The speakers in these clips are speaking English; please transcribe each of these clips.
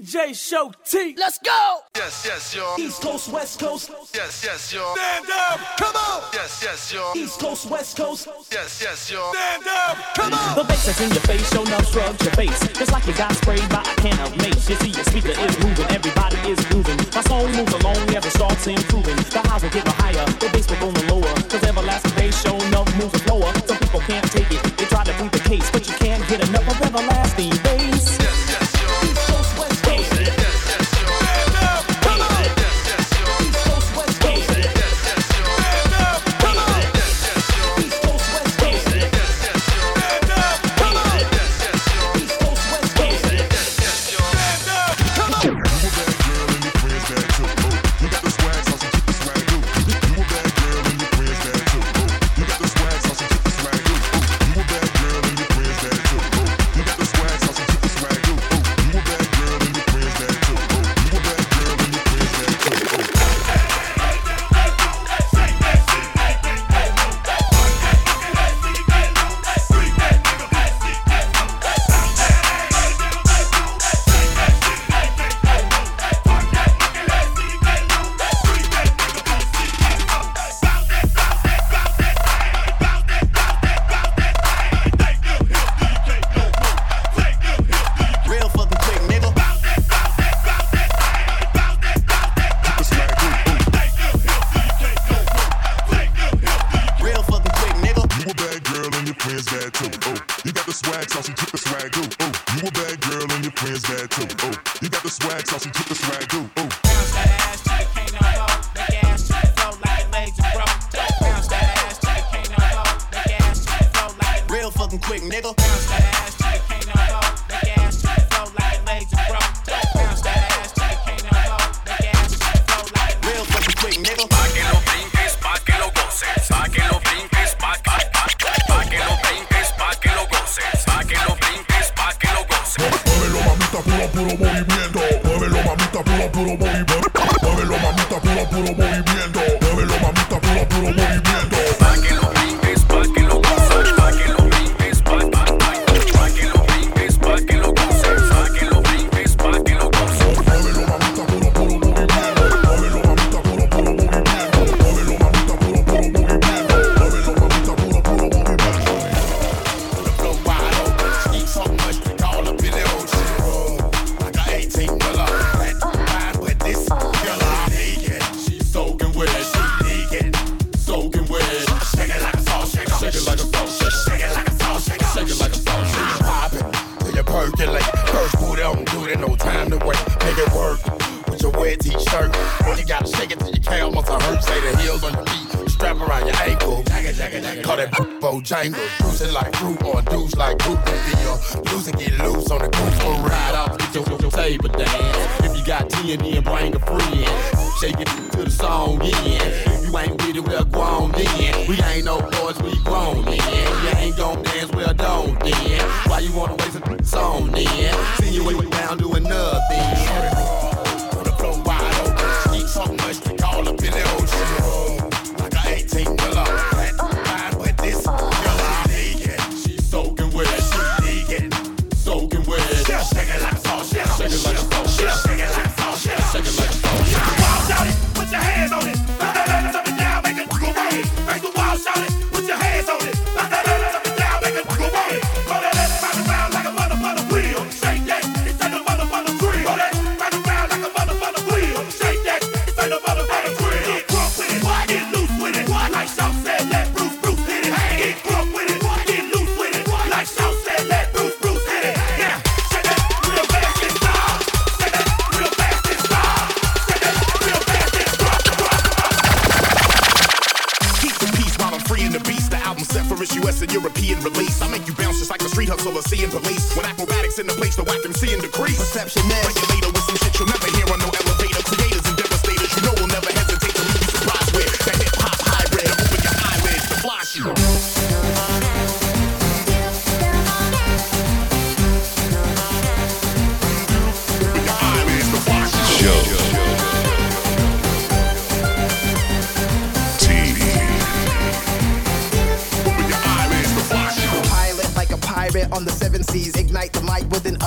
DJ Show T. Let's go. Yes, yes, y'all. East Coast, West Coast. Yes, yes, y'all. Stand up. Come on. Yes, yes, y'all. East Coast, West Coast. Yes, yes, y'all. Stand up. Come on. The bass that's in your face, show up, shrug your face. Just like you got sprayed by a can of mace. You see your speaker is moving, everybody is moving. My song moves along, never starts improving. The highs will get higher, the bass will go lower. Cause everlasting bass, show up, moving lower. Some people can't take it. They try to prove the case, but you can't get enough of everlasting bass. movimiento. Muévelo, mamita, puro, puro movimiento. China.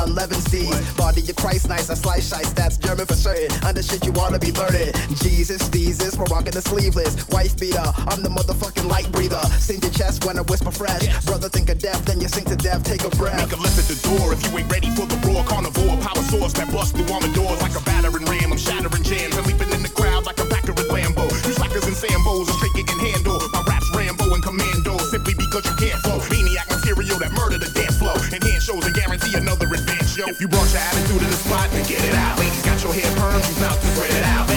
Light with an unleavened. Body of Christ, nice, I slice shice, that's German for certain. Under shit you wanna be learning. Jesus, Jesus, we're rocking the sleeveless. Wife beater, I'm the motherfucking light breather. Sing your chest when I whisper fresh. Brother, think of death, then you sink to death, take a breath. Make a left at the door if you ain't ready for the raw carnivore. Power source that bust through armor doors like a battering ram. I'm shattering jams and leaping in the crowd like a backer in Lambo. You slackers and Sambos are straight getting handle. My rap's Rambo and Commando simply because you can't flow. Shows and guarantee another advance, yo. If you brought your attitude to the spot, then get it out. Ladies got your hair permed, you about to spread it out.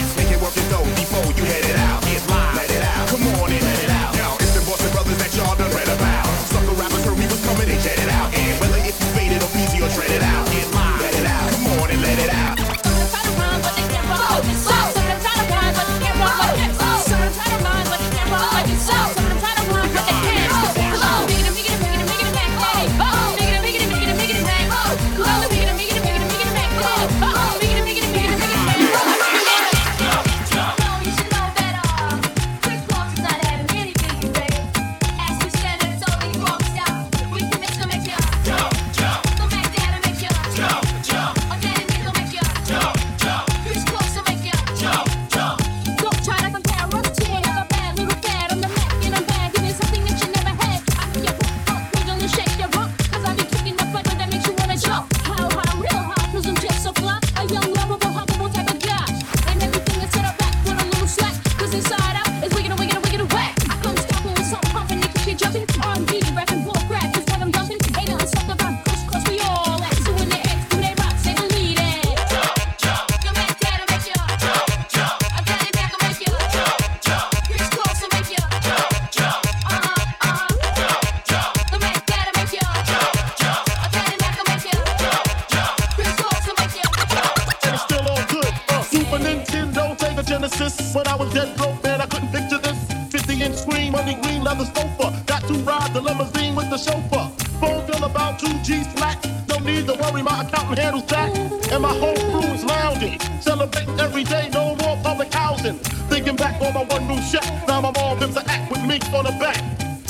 Dead broke, man, I couldn't picture this. 50 inch screen, money green leather sofa. Got to ride the limousine with the chauffeur. Phone bill about 2 G's flat. No need to worry, my accountant handles that. And my whole crew is lounging. Celebrating every day, no more public housing. Thinking back on my one room shack. Now my mom lives an act with me on the back.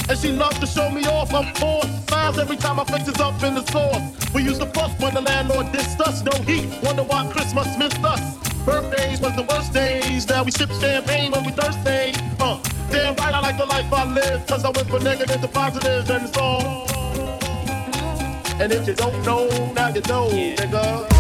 And she loves to show me off, of course. Smiles every time my face is up in the sauce. We used to fuss when the landlord dissed us. No heat, wonder why Christmas missed us. Birthdays was the worst days. Now we sip champagne live. Cause I went from negative to positive, and it's all. And if you don't know, now you know, nigga.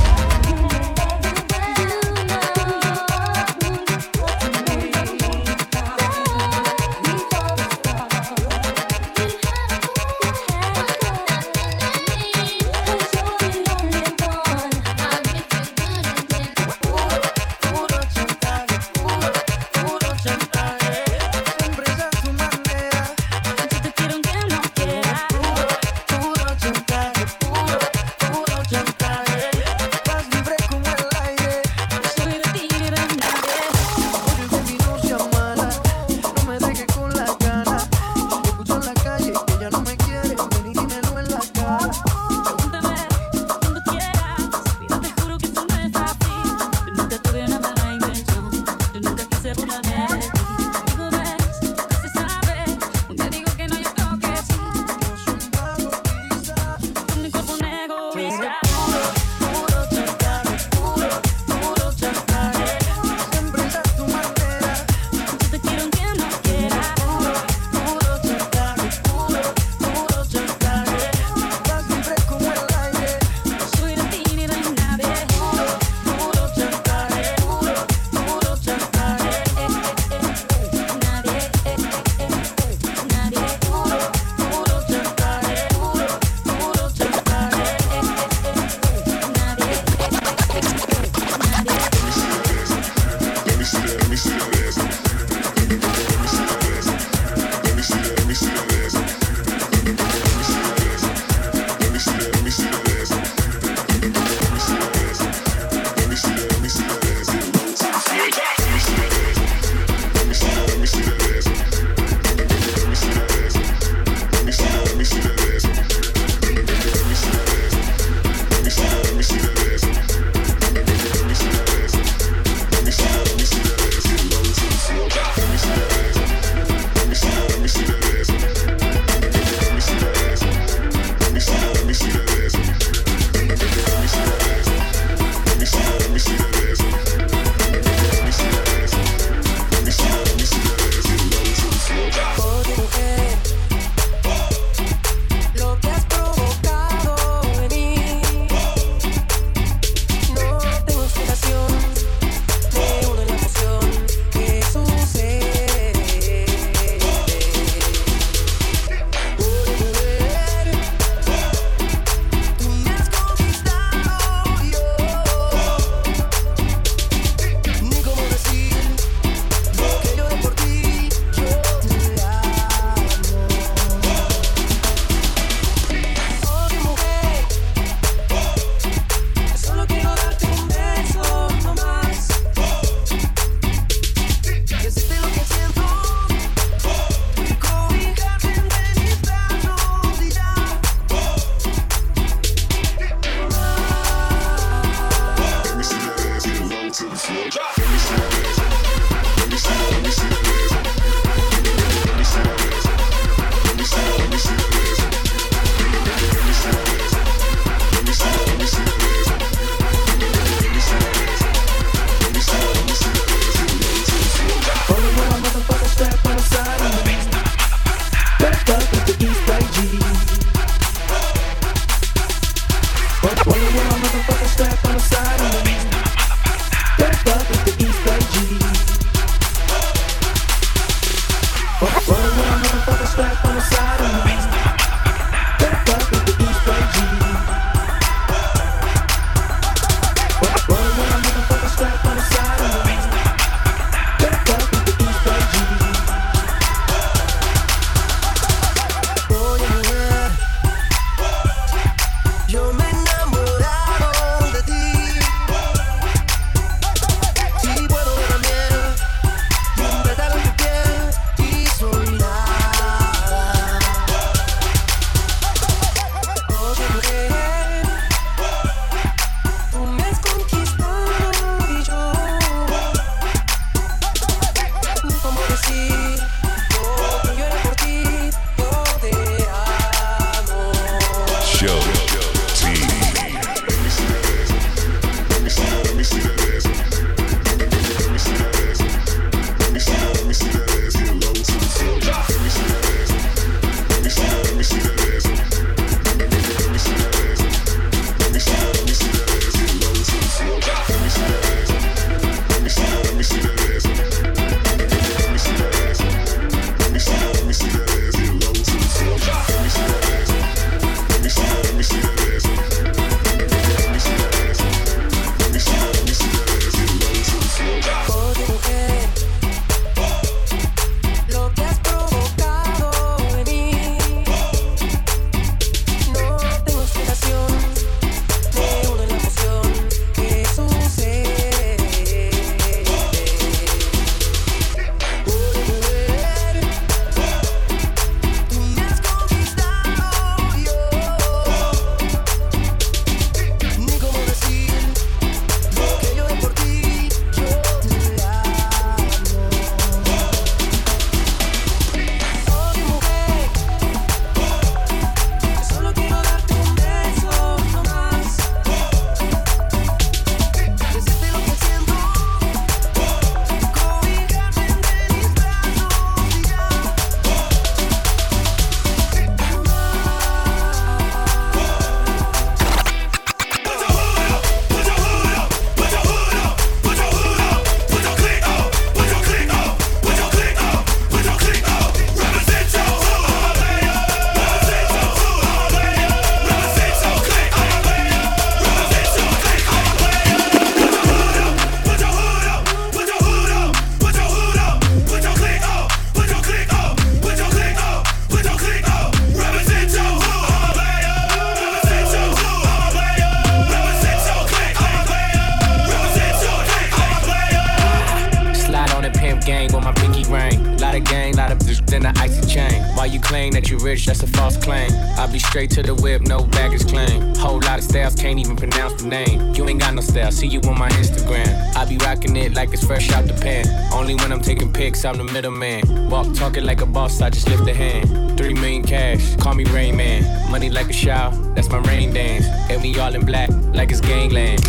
I'm the middleman. Walk talking like a boss, I just lift a hand. Three million cash, call me Rain Man. Money like a shower, that's my rain dance. And we all in black, like it's gangland.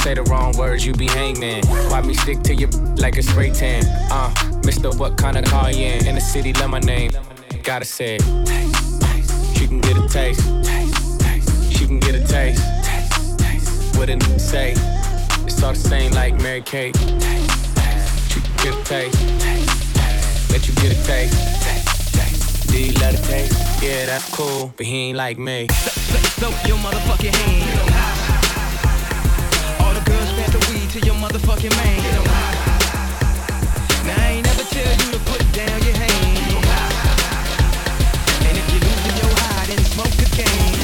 Say the wrong words, you be hangman. Why me stick to you like a spray tan? Uh, Mister, what kind of car you in? In the city, love my name. Gotta say. She can get a taste. She can get a taste. What it say? It's all the same like Mary Kate. She can get a taste. Let you get a taste. Do you love the taste? Yeah, that's cool, but he ain't like me. Throw your motherfucking hand. All the girls pass the weed to your motherfucking man. Now I ain't never tell you to put down your hand. And if you're losing your high, then smoke a cane.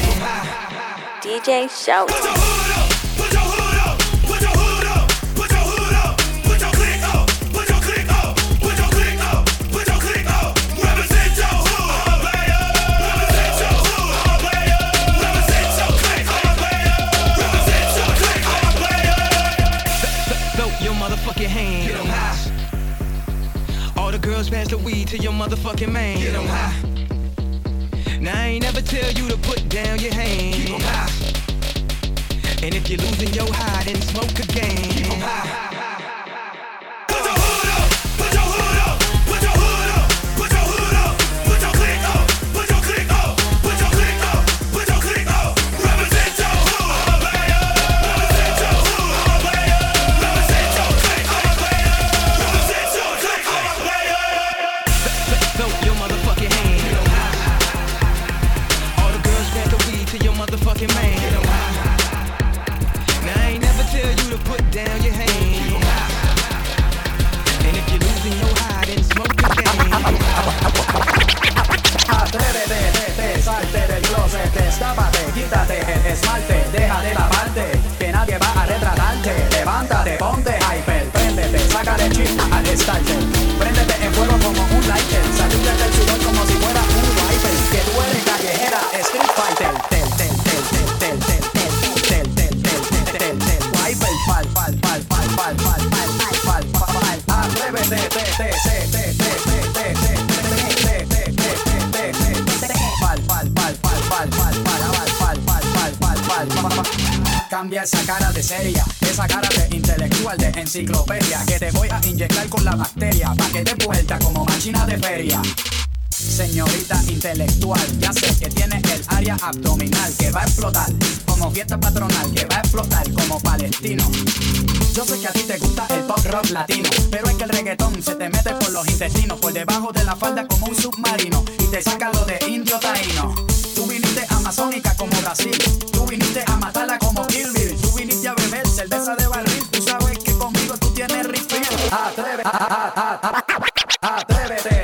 DJ Shout. Girls pass the weed to your motherfucking man. Get 'em high. Now I ain't never tell you to put down your hand. Keep 'em high. And if you're losing your high, then smoke again. Keep 'em high. Cambia esa cara de seria, esa cara de intelectual de enciclopedia que te voy a inyectar con la bacteria pa' que te vuelta como máquina de feria. Señorita intelectual, ya sé que tiene el área abdominal que va a explotar como fiesta patronal, que va a explotar como palestino. Yo sé que a ti te gusta el pop rock latino, pero es que el reggaetón se te mete por los intestinos, por debajo de la falda como un submarino y te saca lo de indio taíno. Viniste amazónica como Brasil, tú viniste a matarla como Kill Bill, tú viniste a beber cerveza de barril, tú sabes que conmigo tú tienes refill. Atreve, a- a- a- a- atrévete,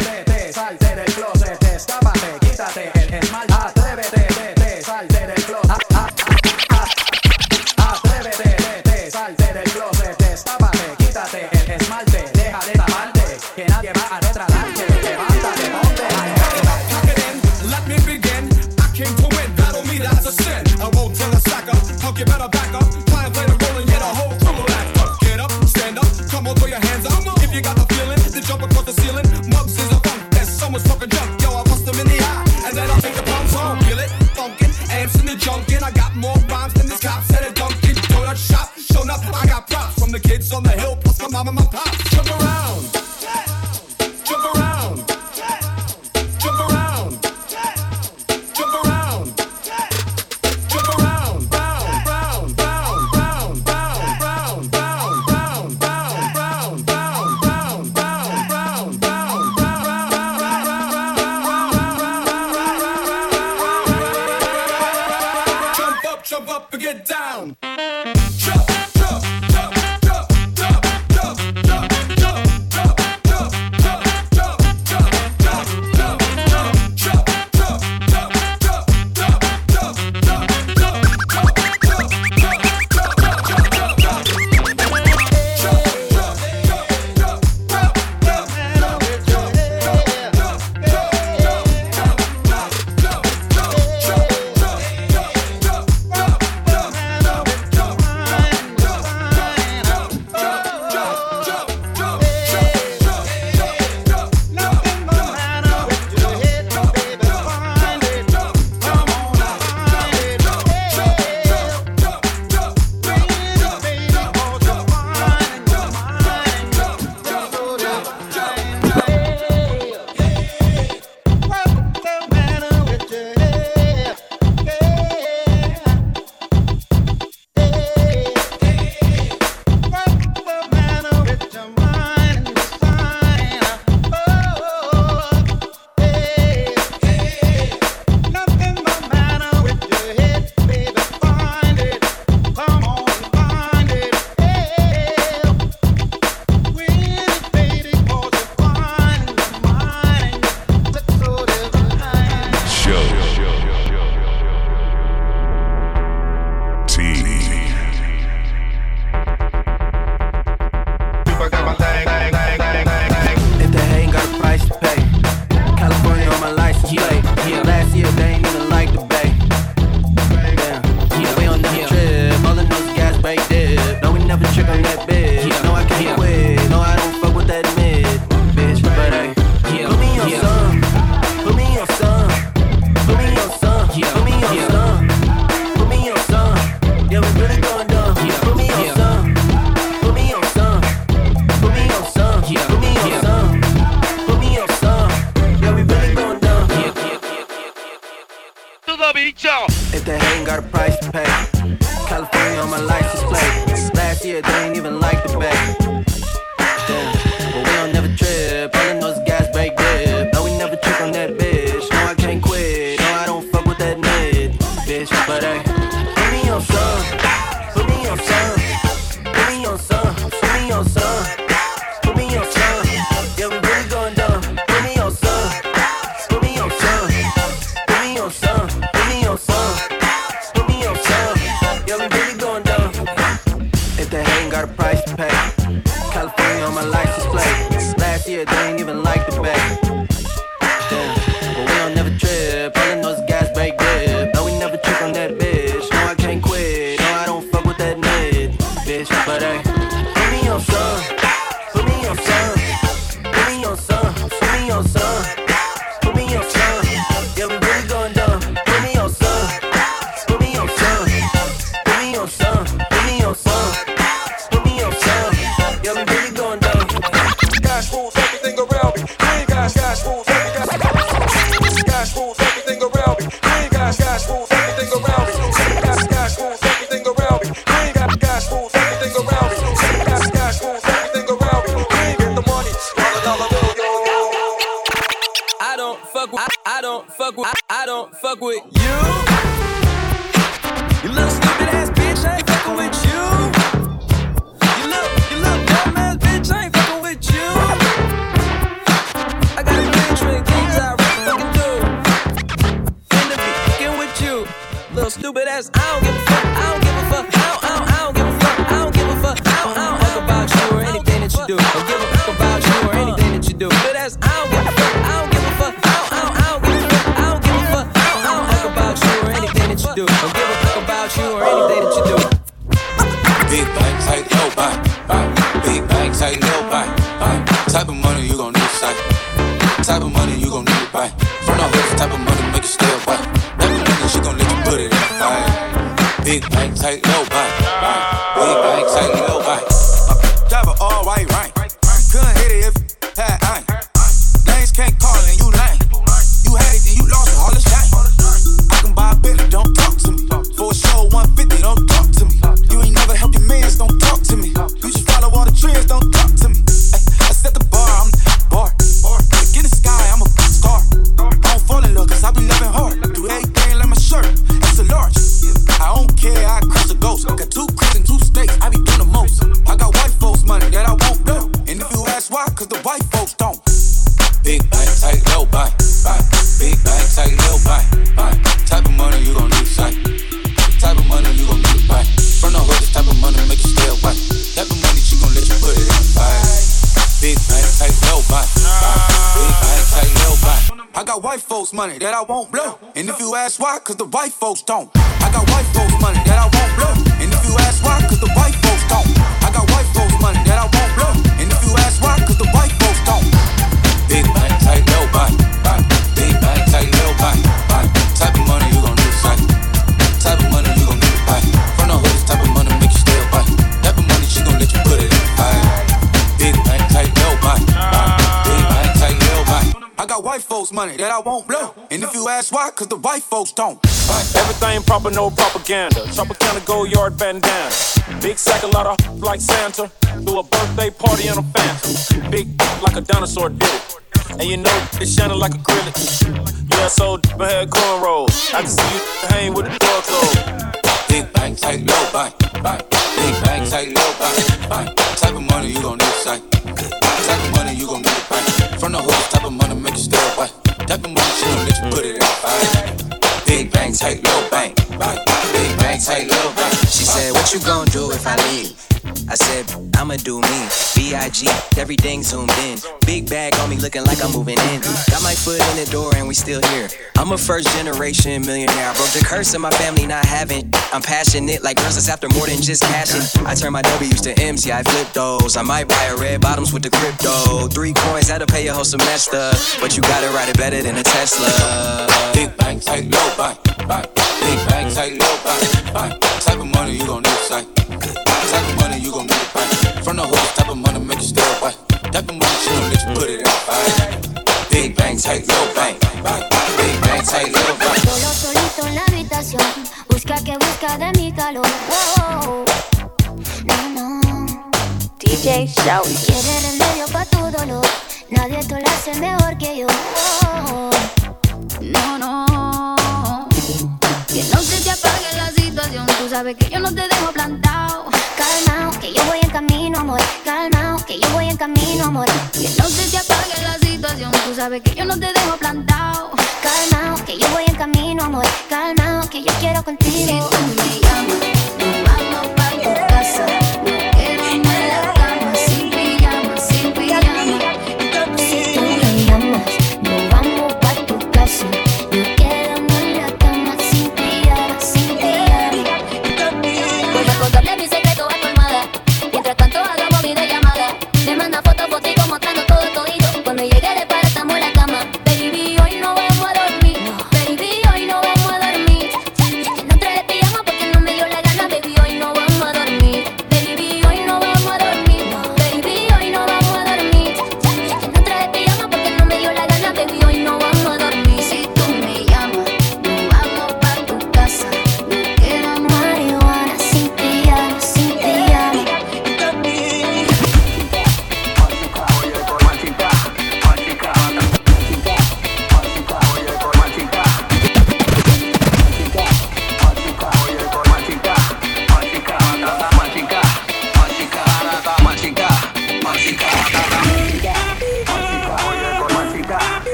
even like the back. Type of money you gon' need sight. Type of money you gon' need to buy. From the hood, type of money make you stay away. Of money she gon' let you put it in the fire. Big bang, tight, bang, bang. Big bang, tight, low folks money that I won't blow. And if you ask why, cause the white folks don't. I got white folks money that I won't blow. And if you ask why, cause the white folks don't. I got white folks money that I won't blow. And if you ask why, cause the white folks money that I won't blow. And if you ask why, cause the white folks don't. Everything proper, no propaganda. Tropicana go yard bandana. Big sack, a lot of like Santa. Do a birthday party in a phantom. Big like a dinosaur did it. And you know it's shining like a acrylic. Yeah, so my head cornrows. I can see you hang with the door closed. Big bang, tight, low bang, bang. Big bang, tight, low bang, bang. Type of money you gon' need sight. Type of money you gon' need you gonna do if I leave? I said, I'ma do me. B.I.G. Everything zoomed in. Big bag on me looking like I'm moving in. Got my foot in the door and we still here. I'm a first generation millionaire. I broke the curse of my family not having. I'm passionate like girls that's after more than just passion. I turn my W's to M's, yeah, I flip those. I might buy a red bottoms with the crypto. Three coins, that'll pay your whole semester. But you gotta ride it better than a Tesla. Big bang, tight, low bang, Big money you gon' need money you gon' need type of money make you put it in. Big bang. Big bang. Solo solito en la habitación, busca que busca de mi calor. No, no. DJ Show. Quiere tu. Nadie te lo hace mejor que yo. No, no. Que no se te apague la situación, tú sabes que yo no te dejo plantado. Calmao, que yo voy en camino, amor. Calmao, que yo voy en camino, amor. Que no se te apague la situación, tú sabes que yo no te dejo plantado. Calmao, que yo voy en camino, amor. Calmao, que yo quiero contigo.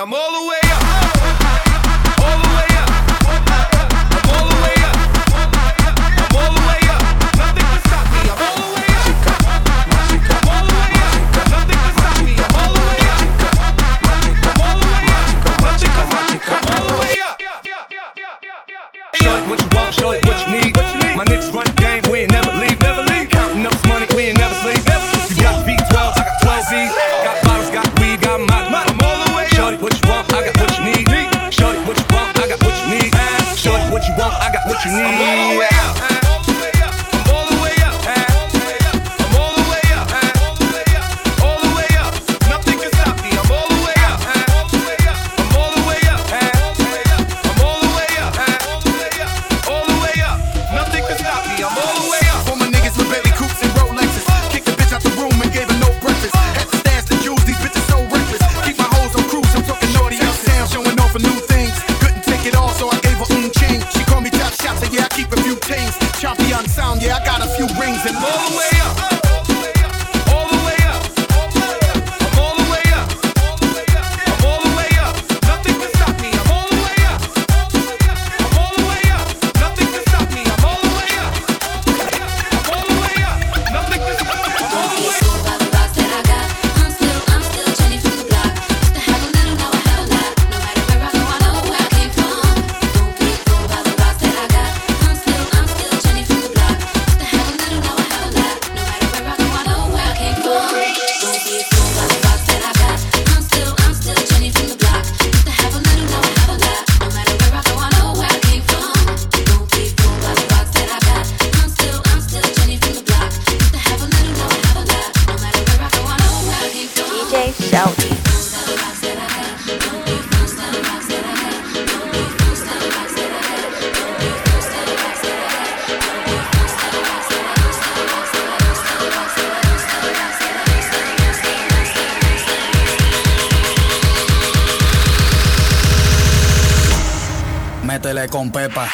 amolo. con Pepa.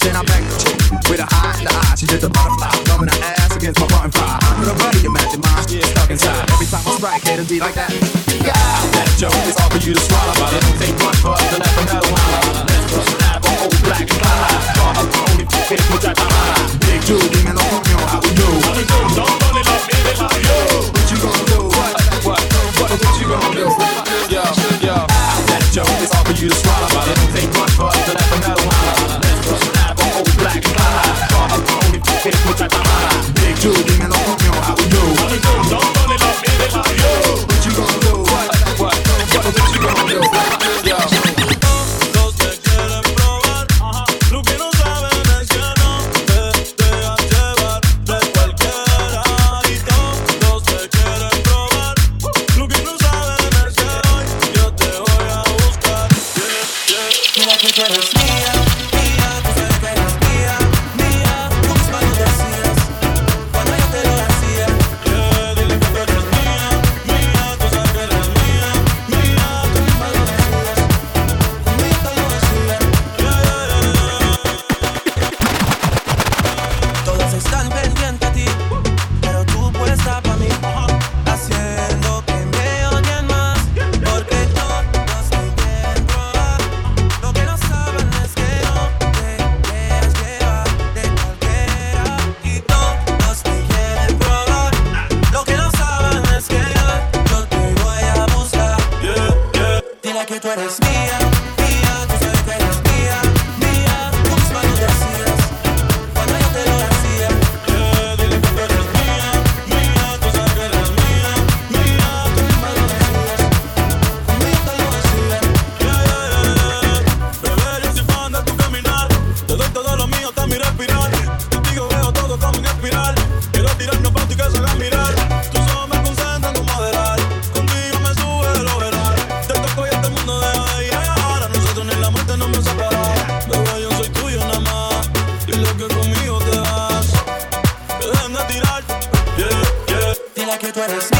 then I the chick with a eye in the eye. She did the butterfly, rubbing her ass against my button fry. Could nobody imagine mine stuck inside? Every time I strike, hit be like that. Yeah, that joke is all for you to swallow, but it don't take much for us to laugh another one. Let's push live on old black fly. Call a phone if put that behind. when it's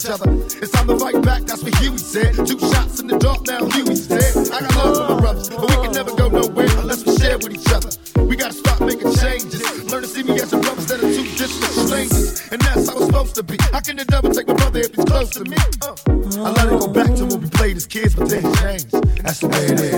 each other. It's time to fight back, that's what Huey said. Two shots in the dark, now Huey's dead. I got love for my brothers, but we can never go nowhere unless we share with each other. We gotta start making changes. Learn to see me as a brother instead of two distant strangers. And that's how it's supposed to be. How can devil take my brother if he's close to me? Uh, I let it go back to when we played as kids, but things changed. That's the way it is.